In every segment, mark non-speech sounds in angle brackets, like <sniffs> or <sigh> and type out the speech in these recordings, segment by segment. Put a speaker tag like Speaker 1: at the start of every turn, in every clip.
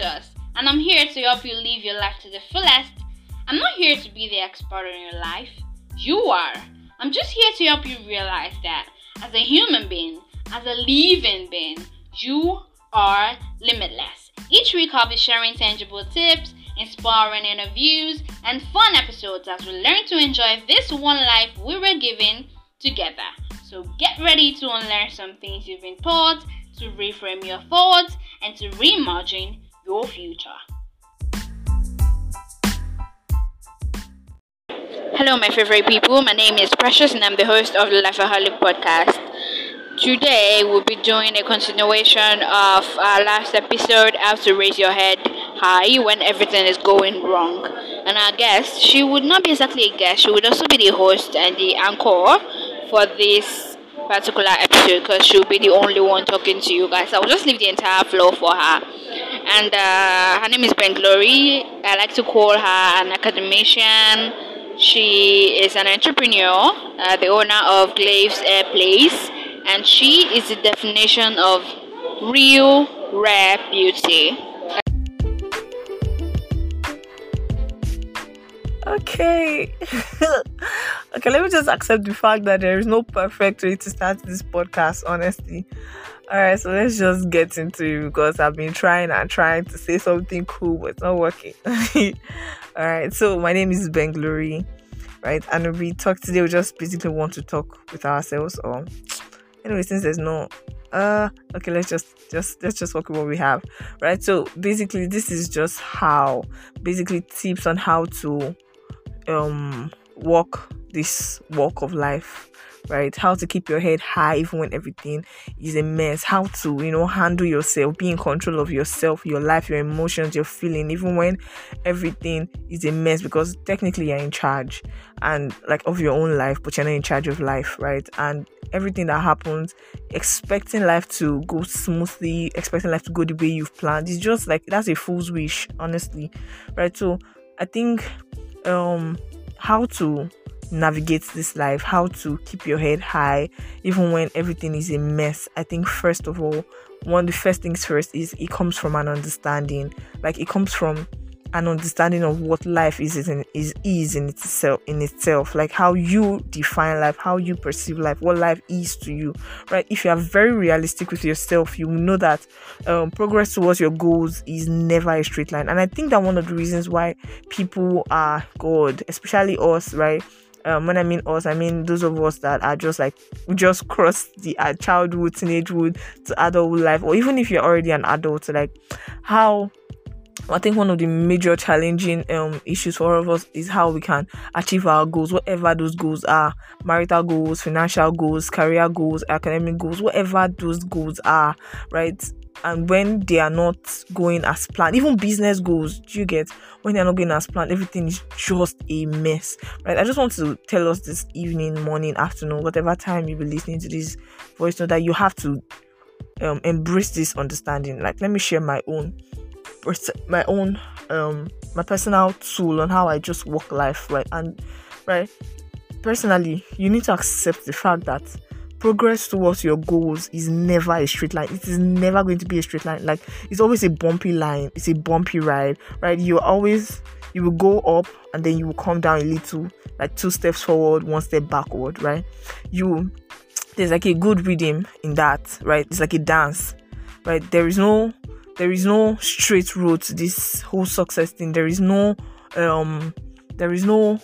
Speaker 1: Precious, and I'm here to help you live your life to the fullest. I'm not here to be the expert in your life. You are. I'm just here to help you realize that as a human being, as a living being, you are limitless. Each week, I'll be sharing tangible tips, inspiring interviews, and fun episodes as we learn to enjoy this one life we were given together. So get ready to unlearn some things you've been taught, to reframe your thoughts, and to reimagine your future. Hello, my favorite people. My name is Precious, and I'm the host of the Lifeaholic podcast. Today, we'll be doing a continuation of our last episode How to Raise Your Head High When Everything is Going Wrong. And our guest, she would not be exactly a guest, she would also be the host and the anchor for this particular episode because she'll be the only one talking to you guys. I'll just leave the entire floor for her. And uh, her name is Ben Glory. I like to call her an academician. She is an entrepreneur, uh, the owner of Glaves Air Place and she is the definition of real rare beauty.
Speaker 2: Okay. <laughs> okay, let me just accept the fact that there is no perfect way to start this podcast, honestly. Alright, so let's just get into it because I've been trying and trying to say something cool, but it's not working. <laughs> Alright, so my name is Ben Glory, right? And we talk today, we just basically want to talk with ourselves or anyway since there's no uh okay let's just just let's just work what we have right so basically this is just how basically tips on how to um walk this walk of life right? How to keep your head high even when everything is a mess. How to, you know, handle yourself, be in control of yourself, your life, your emotions, your feeling, even when everything is a mess. Because technically you're in charge and like of your own life, but you're not in charge of life, right? And everything that happens, expecting life to go smoothly, expecting life to go the way you've planned, is just like that's a fool's wish, honestly, right? So I think um how to navigate this life, how to keep your head high even when everything is a mess. I think first of all, one of the first things first is it comes from an understanding. Like it comes from an understanding of what life is in is is in itself in itself like how you define life how you perceive life what life is to you right if you are very realistic with yourself you know that um, progress towards your goals is never a straight line and i think that one of the reasons why people are god especially us right um, when I mean us, I mean those of us that are just like we just cross the uh, childhood, teenagehood to adulthood life, or even if you're already an adult, like how I think one of the major challenging um, issues for all of us is how we can achieve our goals, whatever those goals are marital goals, financial goals, career goals, academic goals, whatever those goals are, right? And when they are not going as planned even business goals do you get? When they're not going as planned everything is just a mess right? I just want to tell us this evening morning afternoon whatever time you be listening to this voice note that you have to um, embrace this understanding. Like let me share my own my own um my personal tool on how i just walk life right? And right personally you need to accept the fact that progress towards your goals is never a straight line. It is never going to be a straight line. Like it's always a bumpy line. It's a bumpy ride, right? You always you will go up and then you will come down a little, like two steps forward, one step backward, right? You there's like a good rhythm in that, right? It's like a dance, right? There is no there is no straight road to this whole success thing. There is no um there is no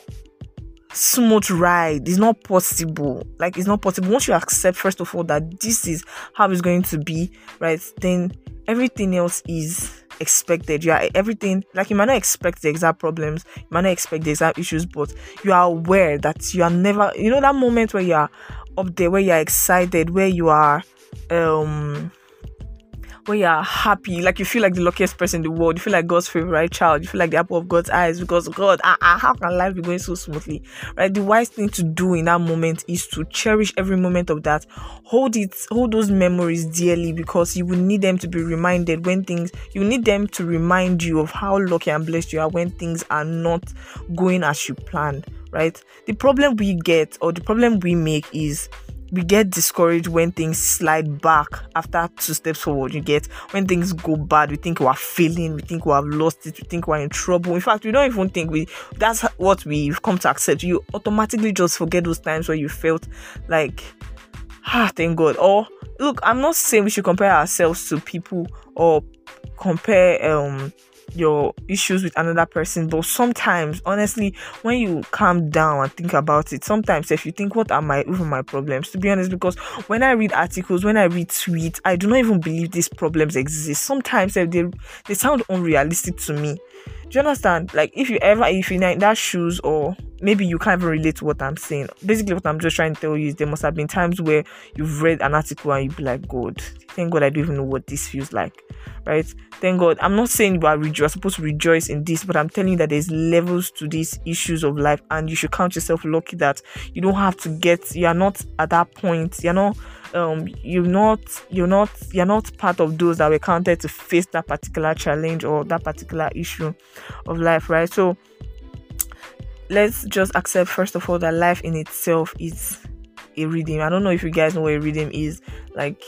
Speaker 2: smooth ride. It's not possible. Like it's not possible. Once you accept, first of all, that this is how it's going to be, right? Then everything else is expected. You are everything like you might not expect the exact problems, you might not expect the exact issues, but you are aware that you are never you know that moment where you are up there, where you are excited, where you are um when you're happy, like you feel like the luckiest person in the world, you feel like God's favorite child, you feel like the apple of God's eyes because God, ah, ah, how can life be going so smoothly? Right? The wise thing to do in that moment is to cherish every moment of that. Hold it, hold those memories dearly because you will need them to be reminded when things, you need them to remind you of how lucky and blessed you are when things are not going as you planned, right? The problem we get or the problem we make is we get discouraged when things slide back after two steps forward. You get when things go bad, we think we're failing, we think we have lost it, we think we're in trouble. In fact, we don't even think we that's what we've come to accept. You automatically just forget those times where you felt like ah thank God. Or look, I'm not saying we should compare ourselves to people or compare um your issues with another person but sometimes honestly when you calm down and think about it sometimes if you think what are my even my problems? To be honest because when i read articles when i read tweets i do not even believe these problems exist. Sometimes they they sound unrealistic to me do you understand like if you ever if you're in that shoes or maybe you can't even relate to what i'm saying basically what i'm just trying to tell you is there must have been times where you've read an article and you'd be like god thank god i don't even know what this feels like right? Thank God. I'm not saying you are, you are supposed to rejoice in this, but I'm telling you that there's levels to these issues of life, and you should count yourself lucky that you don't have to get. You are not at that point. You're not. Um, you're not. You're not. You're not part of those that were counted to face that particular challenge or that particular issue of life, right? So let's just accept first of all that life in itself is a reading. I don't know if you guys know what a reading is. Like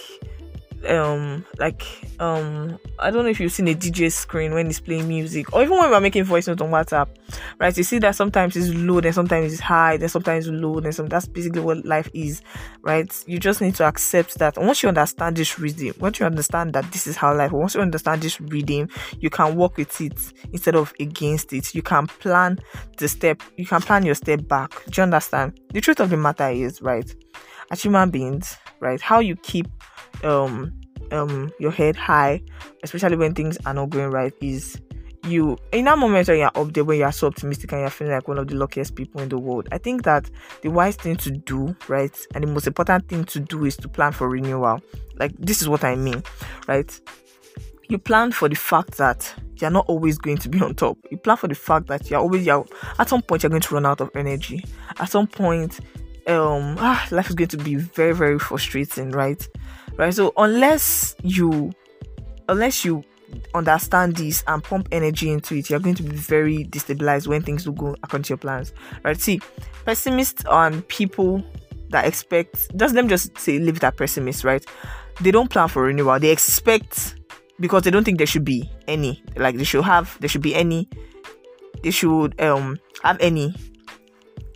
Speaker 2: um like um I don't know if you've seen a DJ screen when it's playing music or even when we're making voice notes on WhatsApp, right? You see that sometimes it's low, then sometimes it's high, then sometimes it's low, then some that's basically what life is, right? You just need to accept that. Once you understand this rhythm, once you understand that this is how life, once you understand this rhythm, you can work with it instead of against it. You can plan the step, you can plan your step back. Do you understand? The truth of the matter is, right? As human beings, right, how you keep um um your head high, especially when things are not going right, is you in that moment when you're up there when you're so optimistic and you're feeling like one of the luckiest people in the world. I think that the wise thing to do, right, and the most important thing to do is to plan for renewal. Like this is what I mean, right? You plan for the fact that you're not always going to be <laughs> on top. You plan for the fact that you're always you're at some point you're going to run out of energy. At some point, um ah, life is going to be very, very frustrating, right? Right? So unless you unless you understand this and pump energy into it you're going to be very destabilized when things do go according to your plans. Right? See pessimists and people that expect just them just say leave it at pessimist right? They don't plan for renewal. They expect because they don't think there should be any. Like they should have there should be any. They should um have any.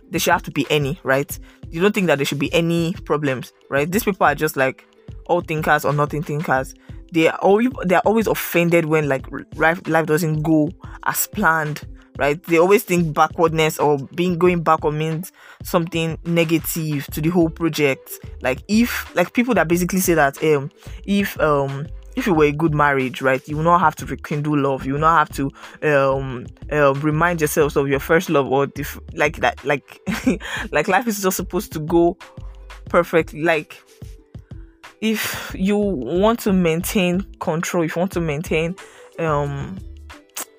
Speaker 2: They should have to be any right? You don't think that there should be any problems right? These people are just like all thinkers or nothing thinkers they are always they are always offended when like life doesn't go as planned right they always think backwardness or being going backward means something negative to the whole project like if like people that basically say that um if um if you were a good marriage, right, you will not have to rekindle love. You will not have to um, um remind yourselves of your first love or like that. Like, <laughs> like life is just supposed to go perfectly. Like if you want to maintain control, if you want to maintain um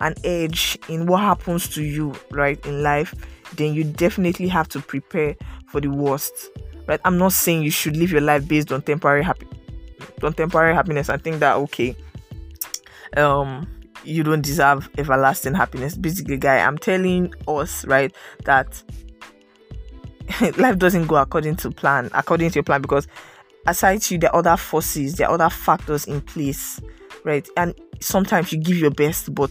Speaker 2: an edge in what happens to you right in life, then you definitely have to prepare for the worst. Right? I'm not saying you should live your life based on temporary happy on temporary happiness and think that okay, um you don't deserve everlasting happiness. Basically, guy, I'm telling us right that <laughs> life doesn't go according to plan, according to your plan because aside to are other forces, there are other factors in place, right? And sometimes you give your best, but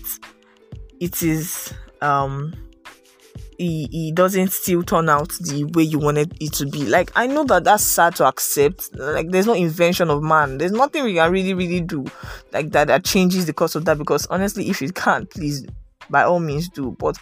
Speaker 2: it is um it, it doesn't still turn out the way you wanted it to be. Like I know that that's sad to accept. Like there's no invention of man. There's nothing we can really really do like that that changes the course of that. Because honestly, if it can't, please by all means do. But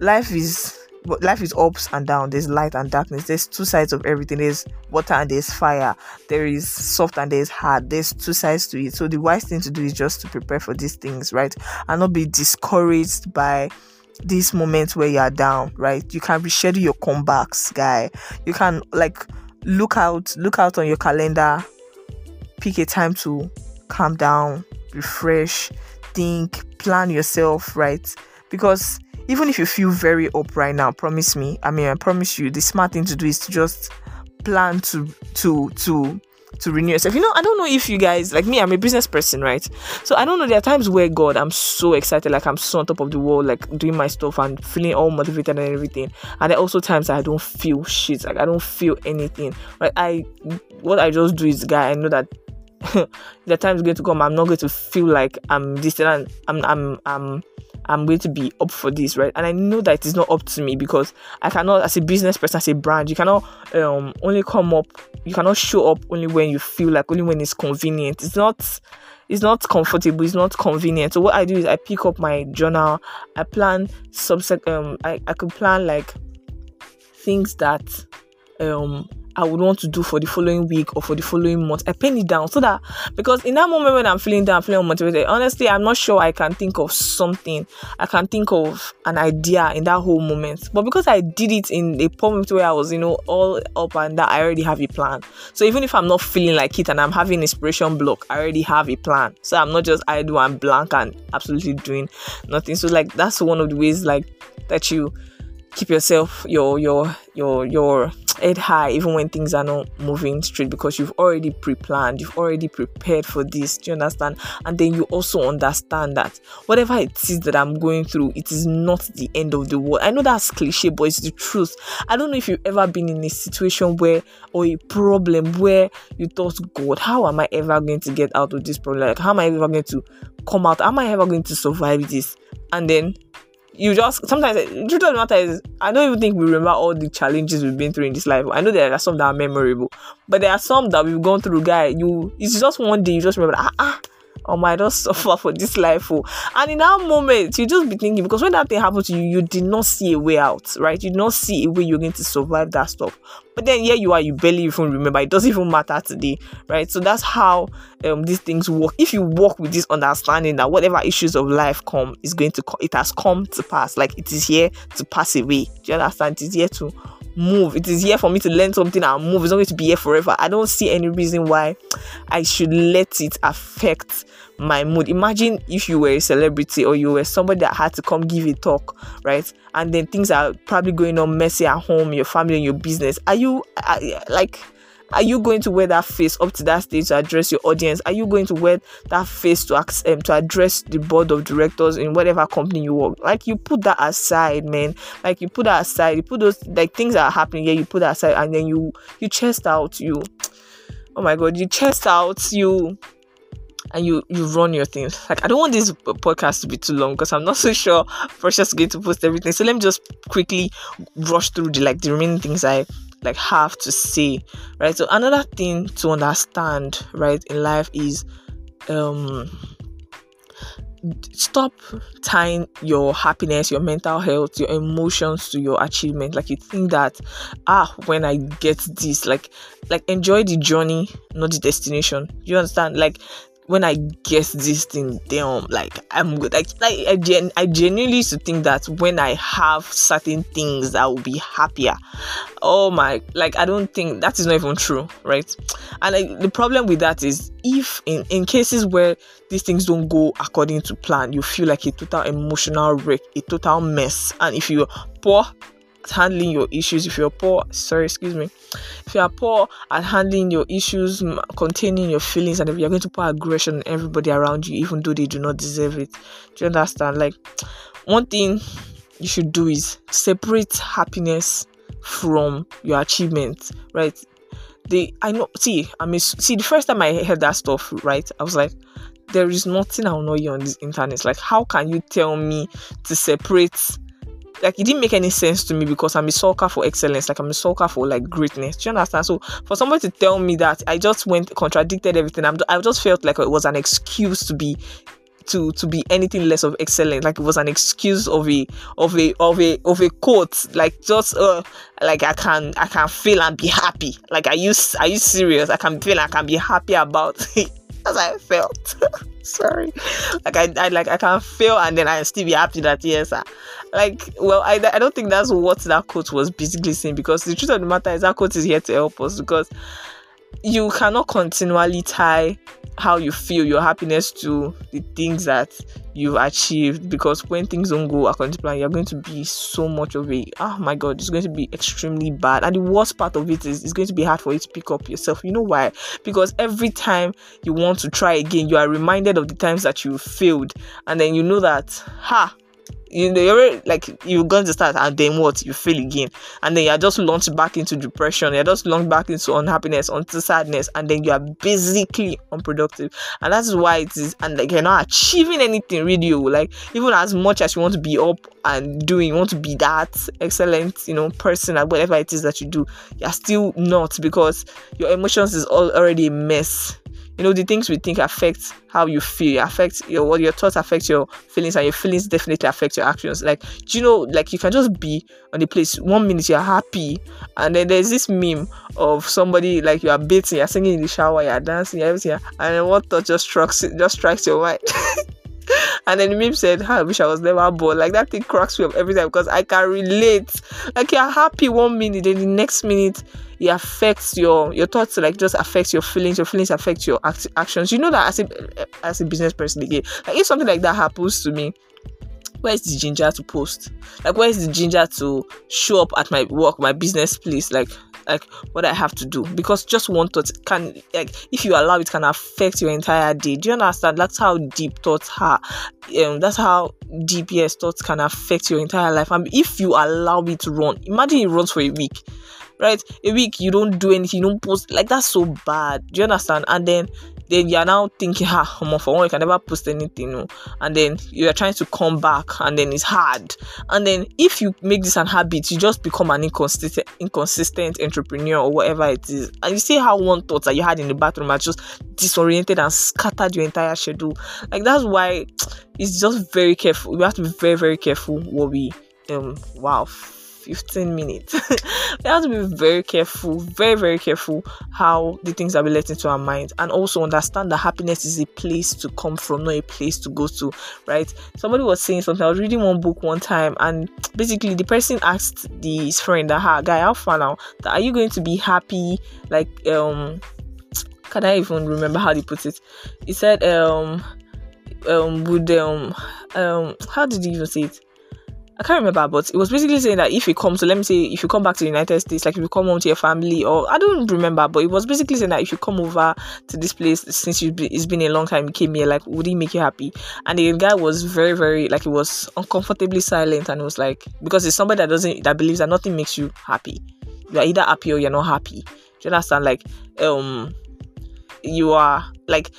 Speaker 2: life is life is ups and downs. There's light and darkness. There's two sides of everything. There's water and there's fire. There is soft and there's hard. There's two sides to it. So the wise thing to do is just to prepare for these things, right? And not be discouraged by these moments where you are down, right? You can reschedule your comebacks, guy. You can like look out, look out on your calendar, pick a time to calm down, refresh, think, plan yourself, right? Because even if you feel very up right now, promise me. I mean, I promise you, the smart thing to do is to just plan to to to to renew yourself. You know, I don't know if you guys like me, I'm a business person, right? So I don't know. There are times where God, I'm so excited, like I'm so on top of the world, like doing my stuff and feeling all motivated and everything. And there are also times I don't feel shit, like I don't feel anything. Like I what I just do is, guy, I know that <laughs> the time is going to come. I'm not going to feel like I'm distant. I'm I'm I'm I'm going to be up for this, right? And I know that it is not up to me because I cannot, as a business person, as a brand, you cannot um only come up, you cannot show up only when you feel like, only when it's convenient. It's not it's not comfortable, it's not convenient. So what I do is I pick up my journal, I plan subsec um I, I could plan like things that um I would want to do for the following week or for the following month. I pen it down so that because in that moment when I'm feeling down, I'm feeling unmotivated, honestly, I'm not sure I can think of something. I can think of an idea in that whole moment. But because I did it in a moment where I was, you know, all up and that I already have a plan. So even if I'm not feeling like it and I'm having inspiration block, I already have a plan. So I'm not just idle and blank and absolutely doing nothing. So like that's one of the ways like that you keep yourself your your your your head high even when things are not moving straight because you've already pre-planned you've already prepared for this do you understand? And then you also understand that whatever it is that i'm going through it is not the end of the world. I know that's cliche but it's the truth. I don't know if you've ever been in a situation where or a problem where you thought god how am i ever going to get out of this problem? Like how am i ever going to come out? Am i ever going to survive this? And then you just sometimes the truth of the matter is I don't even think we remember all the challenges we've been through in this life. I know there are some that are memorable, but there are some that we've gone through. Guy, you it's just one day you just remember ah ah oh my, I don't <laughs> suffer for this life. Oh. And in that moment, you just be thinking because when that thing happened to you, you did not see a way out, right? You did not see a way you're going to survive that stuff. But then here you are, you barely even remember. It doesn't even matter today, right? So that's how um, these things work. If you walk with this understanding that whatever issues of life come is going to come, it has come to pass. Like it is here to pass away. Do you understand? It is here to move. It is here for me to learn something and move. It's not going to be here forever. I don't see any reason why I should let it affect my mood. Imagine if you were a celebrity or you were somebody that had to come give a talk, right? And then things are probably going on messy at home, your family, and your business. Are you like? Are you going to wear that face up to that stage to address your audience? Are you going to wear that face to um, to address the board of directors in whatever company you work? Like you put that aside, man. Like you put that aside. You put those like things that are happening here. You put that aside, and then you you chest out. You, oh my god, you chest out. You and you you run your things. Like I don't want this podcast to be too long because I'm not <laughs> so sure Precious is going to post everything. So let me just quickly rush through the like the remaining things I like have to say. Right. So another thing to understand right in life is um stop tying your happiness, your mental health, your emotions to your achievement. Like you think that ah when I get this, like like enjoy the journey, not the destination. You understand? Like when I get this thing damn, like I'm good. Like, like I, gen- I genuinely used to think that when I have certain things, I will be happier. Oh my, like I don't think that is not even true, right? And like, the problem with that is if in in cases where these things don't go according to plan, you feel like a total emotional wreck, a total mess, and if you're poor handling your issues. If you're poor sorry excuse me. If you are poor at handling your issues containing your feelings and if you're going to put aggression on everybody around you even though they do not deserve it. Do you understand? Like one thing you should do is separate happiness from your achievements right? They i know see i mean see the first time i heard that stuff right i was like there is nothing i'll know you on this internet. Like how can you tell me to separate like it didn't make any sense to me because I'm a sucker for excellence, like I'm a sucker for like greatness. Do you understand? So for somebody to tell me that, I just went contradicted everything. I'm, I just felt like it was an excuse to be to to be anything less of excellent like it was an excuse of a of a of a of a quote like just uh like i can i can feel and be happy like are you are you serious i can feel i can be happy about <laughs> it as i felt. <laughs> Sorry. Like I, I like i can feel and then i still be happy that yes I, like well I, I don't think that's what that quote was basically saying because the truth of the matter is that quote is here to help us because you cannot continually tie how you feel your happiness to the things that you've achieved. Because when things don't go according to plan you're going to be so much of a oh my god it's going to be extremely bad. And the worst part of it is it's going to be hard for you to pick up yourself. You know why? Because every time you want to try again you are reminded of the times that you failed. And then you know that ha you know you're like you're going to start and then what? You feel again. And then you're just launched back into depression. You're just launched back into unhappiness onto sadness and then you are basically unproductive. And that's why it is and like you're not achieving anything really oh, like even as much as you want to be up and doing you want to be that excellent you know person at whatever it is that you do you're still not because your emotions is all already a mess you know the things we think affect how you feel affect your what your thoughts affect your feelings and your feelings definitely affect your actions like do you know like you can just be on the place one minute you're happy and then there's this meme of somebody like you are bathing you're singing in the shower you're dancing you're everything and then what thought just strikes just strikes your mind <laughs> and then the meme said, I wish I was never born. Like that thing cracks me up every time because I can relate. Like you're happy one minute, then the next minute it affects your your thoughts. Like just affects your feelings. Your feelings affect your act- actions. You know that as a as a business person again. Like if something like that happens to me, where's the ginger to post? Like where's the ginger to show up at my work, my business place? Like like what I have to do because just one thought can like if you allow it can affect your entire day. Do you understand? That's how deep thoughts are. Um, that's how deep yes thoughts can affect your entire life. And if you allow it to run, imagine it runs for a week. Right, a week you don't do anything, you don't post like that's so bad. Do you understand? And then then you're now thinking, ah, on for one, you can never post anything, and then you're trying to come back, and then it's hard. And then if you make this an habit, you just become an inconsistent, inconsistent entrepreneur or whatever it is. And you see how one thought that you had in the bathroom are just disoriented and scattered your entire schedule. Like that's why it's just very careful. We have to be very, very careful what we um wow 15 minutes. <laughs> we have to be very careful, very, very careful how the things that we let into our mind, and also understand that happiness is a place to come from, not a place to go to, right? Somebody was saying something. I was reading one book one time, and basically the person asked the, his friend, that, "Ha, guy, how far now? That are you going to be happy? Like, um, can I even remember how they put it? He said, um, um, would um, um, how did he even say it? I can't remember, but it was basically saying that if you come, so let me say, if you come back to the United States, like if you come home to your family, or I don't remember, but it was basically saying that if you come over to this place since you it's been a long time, you came here, like would it make you happy? And the guy was very, very like it was uncomfortably silent, and was like because it's somebody that doesn't that believes that nothing makes you happy. You are either happy or you're not happy. Do you understand? Like um, you are like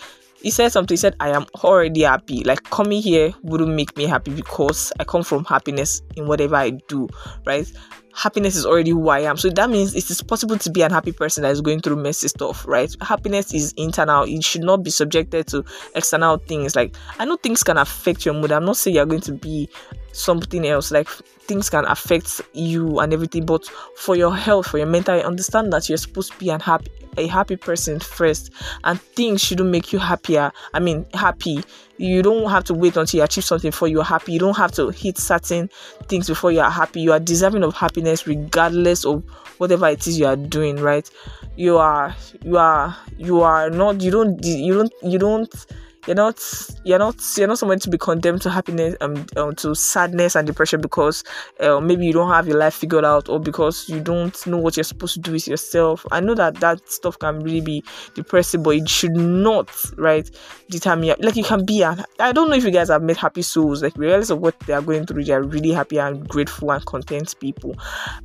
Speaker 2: he said something he said i am already happy like coming here wouldn't make me happy because i come from happiness in whatever i do right happiness is already who I am. So that means it is possible to be an happy person that is going through messy stuff, right? Happiness is internal. It should not be subjected to external things. Like I know things can affect your mood. I'm not saying you're going to be something else. Like things can affect you and everything, but for your health, for your mental, understand that you're supposed to be an happy a happy person first and things shouldn't make you happier i mean happy. You don't have to wait until you achieve something before you're happy. You don't have to hit certain things before you are happy. You are deserving of happiness regardless of whatever it is you are doing right? You are you are you are not you don't you don't you don't you're not you're not you're not someone to be condemned to happiness um, um to sadness and depression because uh, maybe you don't have your life figured out or because you don't know what you're supposed to do with yourself. I know that that stuff can really be depressing but it should not right determine like you can be i don't know if you guys have met happy souls like regardless of what they are going through they are really happy and grateful and content people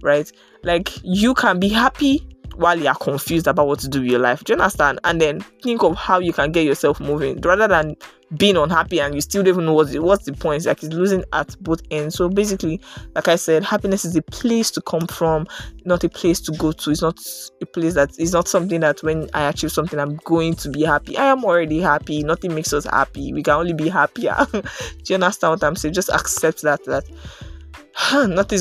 Speaker 2: right? Like you can be happy while you are confused about what to do with your life. Do you understand? And then think of how you can get yourself moving rather than being unhappy and you still don't even know what's the, what's the point. Like it's losing at both ends. So basically, like I said, happiness is a place to come from, not a place to go to. It's not a place that is not something that when I achieve something, I'm going to be happy. I am already happy. Nothing makes us happy. We can only be happier. <laughs> do you understand what I'm saying? Just accept that that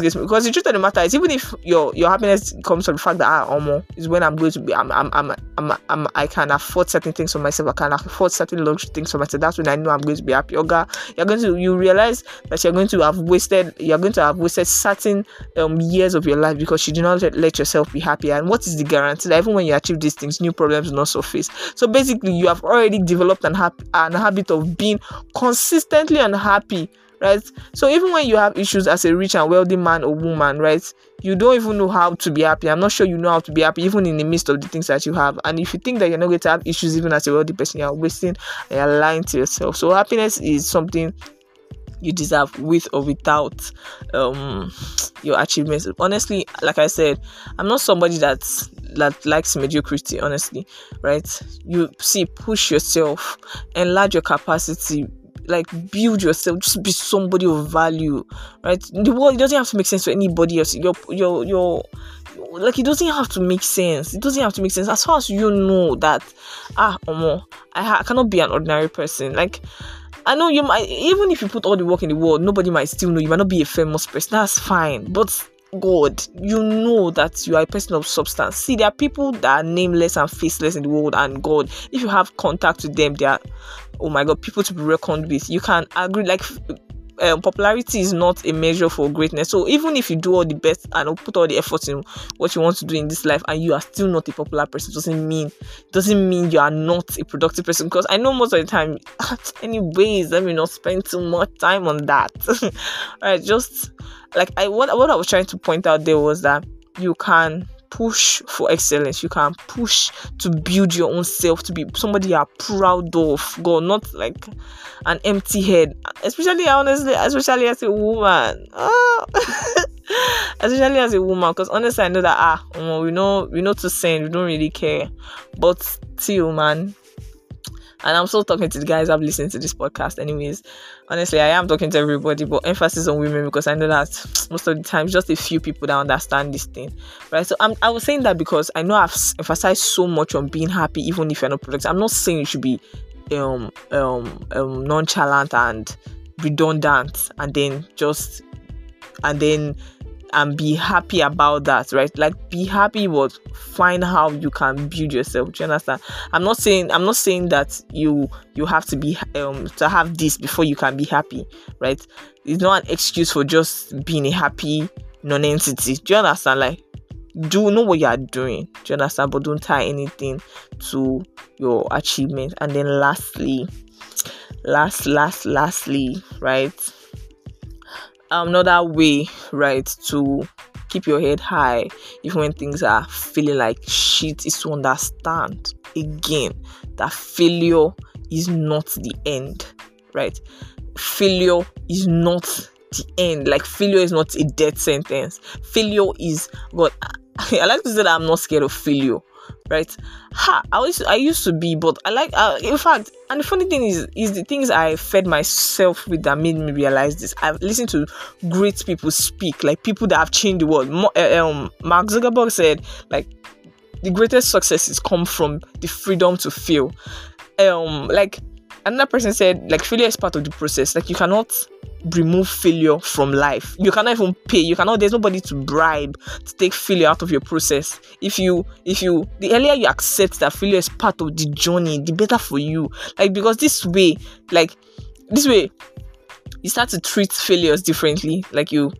Speaker 2: gets me because the truth of the matter is even if your your happiness comes from the fact that ah almost is when I'm going to be I'm I'm, I'm I'm I'm I can afford certain things for myself I can afford certain luxury things for myself that's when I know I'm going to be happy. Yoga you're going to you realize that you're going to have wasted you're going to have wasted certain um years of your life because you do not let, yourself be happy. And what is the guarantee that even when you achieve these things new problems will not surface? So basically you have already developed an, an habit of being consistently unhappy right? So even when you have issues as a rich and wealthy man or woman, right, you don't even know how to be happy. I'm not sure you know how to be happy, even in the midst of the things that you have. And if you think that you're not going to have issues even as a wealthy person, you're wasting and you're lying to yourself. So happiness is something you deserve with or without um your achievements honestly like i said i'm not somebody that that likes mediocrity honestly right you see push yourself enlarge your capacity like build yourself just be somebody of value right? The world doesn't have to make sense to anybody else. Your your your like it doesn't have to make sense. It doesn't have to make sense. As far as you know that ah omo, I, ha- I cannot be an ordinary person. Like I know you might even if you put all the work in the world, nobody might still know you might not be a famous person. That's fine. But God, you know that you are a person of substance. See, there are people that are nameless and faceless in the world, and God, if you have contact with them, they are, oh my God, people to be reckoned with. You can agree, like, um, popularity is not a measure for greatness. So even if you do all the best and put all the effort in what you want to do in this life, and you are still not a popular person, doesn't mean doesn't mean you are not a productive person. Because I know most of the time, <laughs> anyways, let me not spend too much time on that. <laughs> all right, just like I what what I was trying to point out there was that you can push for excellence. You can push to build your own self to be somebody you are proud of. God, not like an empty head. Especially honestly, especially as a woman. Oh. <laughs> especially as a woman, because honestly, I know that ah, we know we know to send, we don't really care. But still, man, and I'm still talking to the guys I've listened to this podcast, anyways. Honestly, I am talking to everybody, but emphasis on women because I know that <tsk> most of the time, just a few people that understand this thing, right? So I'm, I was saying that because I know I've emphasized so much on being happy, even if you're not productive. I'm not saying you should be um, um, um, nonchalant and redundant and then just and then and be happy about that, right? Like be happy but find how you can build yourself. Do you understand? I'm not saying I'm not saying that you you have to be um to have this before you can be happy, right? It's not an excuse for just being a happy non-entity. Do you understand? Like do know what you are doing. Do you understand? But don't tie anything to your achievement. And then lastly, last, last, lastly, right? Um, another way, right, to keep your head high even when things are feeling like shit is to understand again that failure is not the end, right? Failure is not the end. Like failure is not a death sentence. Failure is God. <laughs> I like to say that I'm not scared of failure right? Ha, I used I used to be, but I like. Uh, in fact, and the funny thing is, is the things I fed myself with that made me realize this. I've listened to great people speak, like people that have changed the world. Mo- uh, um, Mark Zuckerberg said, like, the greatest successes come from the freedom to feel. Um, like another person said, like failure is part of the process. Like you cannot remove failure from life. You cannot even pay. You cannot. There's nobody to bribe to take failure out of your process. If you, if you, the earlier you accept that failure is part of the journey, the better for you. Like because this way, like this way, you start to treat failures differently. Like you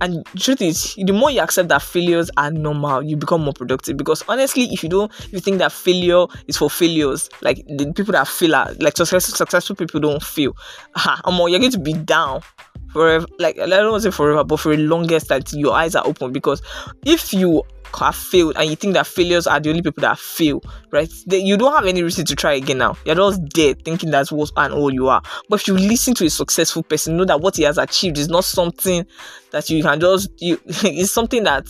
Speaker 2: and truth is the more you accept that failures are normal you become more productive. Because honestly if you don't you think that failure is for failures like the people that fail are like successful successful people don't fail. Ah, you're going to be down forever like i don't want to say forever but for the longest that your eyes are open. Because if you have failed and you think that failures are the only people that fail, right? you don't have any reason to try again now. You're just dead thinking that's what and all you are. But if you listen to a successful person, know that what he has achieved is not something that you can just you <laughs> it's something that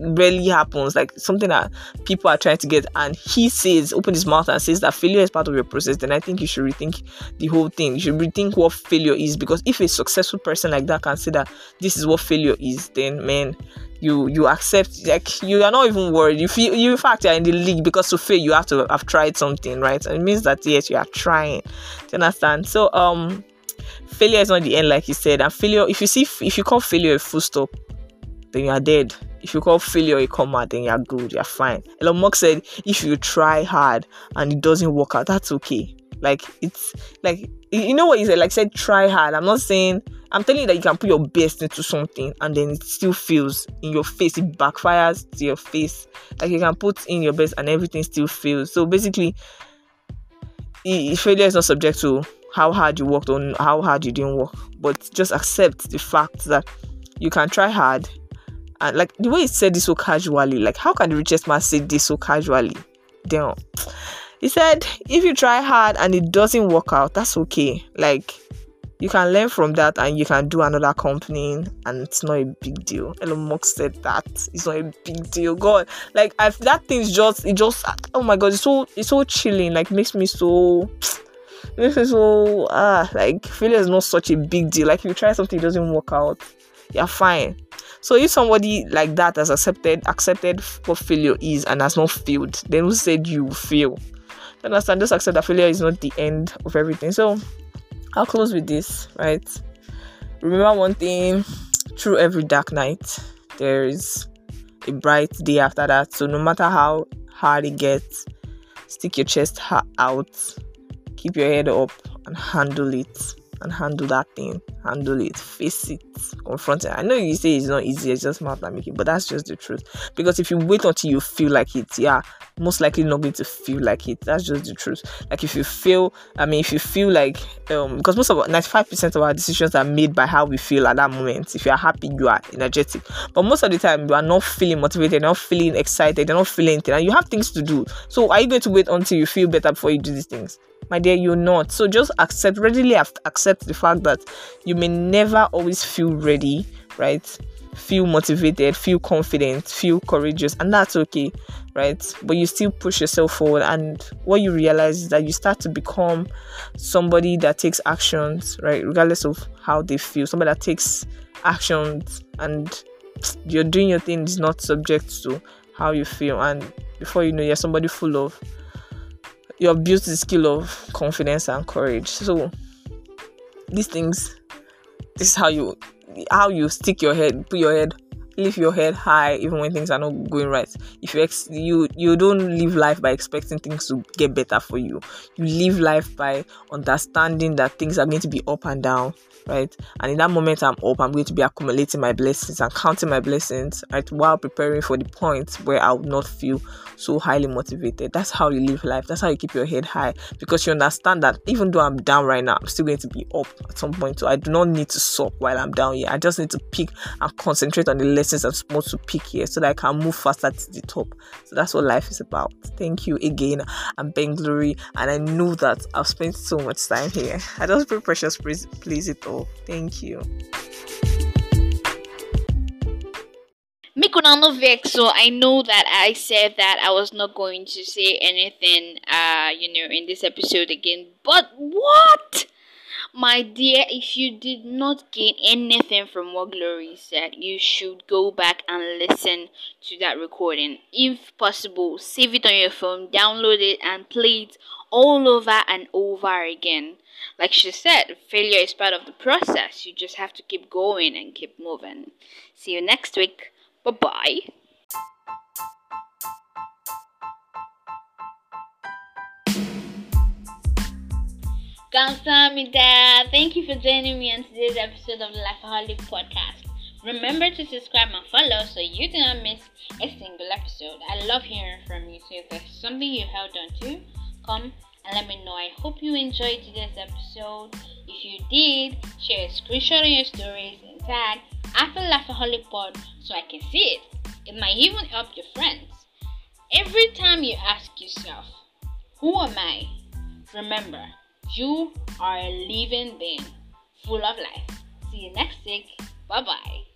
Speaker 2: rarely happens, like something that people are trying to get, and he says, open his mouth and says that failure is part of your process, then I think you should rethink the whole thing. You should rethink what failure is because if a successful person like that can say that this is what failure is, then man, you you accept like you are not even worried. You feel you in fact are in the league because to fail you have to have tried something, right? And it means that yes, you are trying. Do you understand? So um failure is not the end, like you said. And failure, if you see, if you call failure a full stop, then you are dead. If you call failure a comma, then you're good, you're fine. Elon Musk said, if you try hard and it doesn't work out, that's okay. Like it's like you know what he said, like said try hard. I'm not saying I'm telling you that you can put your best into something and then it still fails in your face, it backfires to your face. Like you can put in your best and everything still fails. So basically failure is not subject to how hard you worked or how hard you didn't work, but just accept the fact that you can try hard and like the way he said this so casually, like how can the richest man say this so casually? Damn. He said, if you try hard and it doesn't work out, that's okay. Like you can learn from that and you can do another company and it's not a big deal. Elon Musk said that it's not a big deal. God, like I've that thing's just it just oh my god, it's so it's so chilling. Like makes me so <sniffs> makes me so ah like failure is not such a big deal. Like if you try something it doesn't work out, you're fine. So if somebody like that has accepted accepted what failure is and has not failed, then who said you fail? understand? Just accept that failure is not the end of everything. So I'll close with this, right? Remember one thing through every dark night, there is a bright day after that. So no matter how hard it gets, stick your chest out, keep your head up, and handle it and handle that thing, handle it, face it, confront it. I know you say it's not easy, it's just math that making, but that's just the truth. Because if you wait until you feel like it, yeah, most likely not going to feel like it. That's just the truth. Like if you feel, I mean, if you feel like, um, because most of 95% of our decisions are made by how we feel at that moment. If you are happy, you are energetic. But most of the time, you are not feeling motivated, not feeling excited, you're not feeling anything, and you have things to do. So are you going to wait until you feel better before you do these things? My dear, you're not. So just accept, readily accept the fact that you may never always feel ready, right? Feel motivated, feel confident, feel courageous, and that's okay, right? But you still push yourself forward, and what you realize is that you start to become somebody that takes actions, right? Regardless of how they feel, somebody that takes actions and you're doing your things not subject to how you feel, and before you know, you're somebody full of you have built the skill of confidence and courage. So these things, this is how you how you stick your head, put your head, lift your head high even when things are not going right. If you ex- you you don't live life by expecting things to get better for you. You live life by understanding that things are going to be up and down right? And in that moment, I'm up, I'm going to be accumulating my blessings and counting my blessings, right? While preparing for the point where I would not feel so highly motivated. That's how you live life. That's how you keep your head high because you understand that even though I'm down right now, I'm still going to be up at some point. So I do not need to suck while I'm down here. I just need to pick and concentrate on the lessons I'm supposed to pick here so that I can move faster to the top. So that's what life is about. Thank you again. I'm Ben Glory, and I know that I've spent so much time here. I just pray precious please, please it all. Thank you.
Speaker 1: Mikunano Vex, so I know that I said that I was not going to say anything, uh, you know, in this episode again. But what? My dear, if you did not gain anything from what Glory said, you should go back and listen to that recording. If possible, save it on your phone, download it, and play it all over and over again. Like she said, failure is part of the process. You just have to keep going and keep moving. See you next week. Bye bye. Thank you for joining me on today's episode of the Lifeaholic Podcast. Remember to subscribe and follow so you do not miss a single episode. I love hearing from you. So if there's something you held on to, come and let me know. I hope you enjoyed today's episode. If you did, share a screenshot on your stories and tag After Lifeaholic Pod so I can see it. It might even help your friends. Every time you ask yourself, Who am I? Remember, you are a living being full of life. See you next week. Bye bye.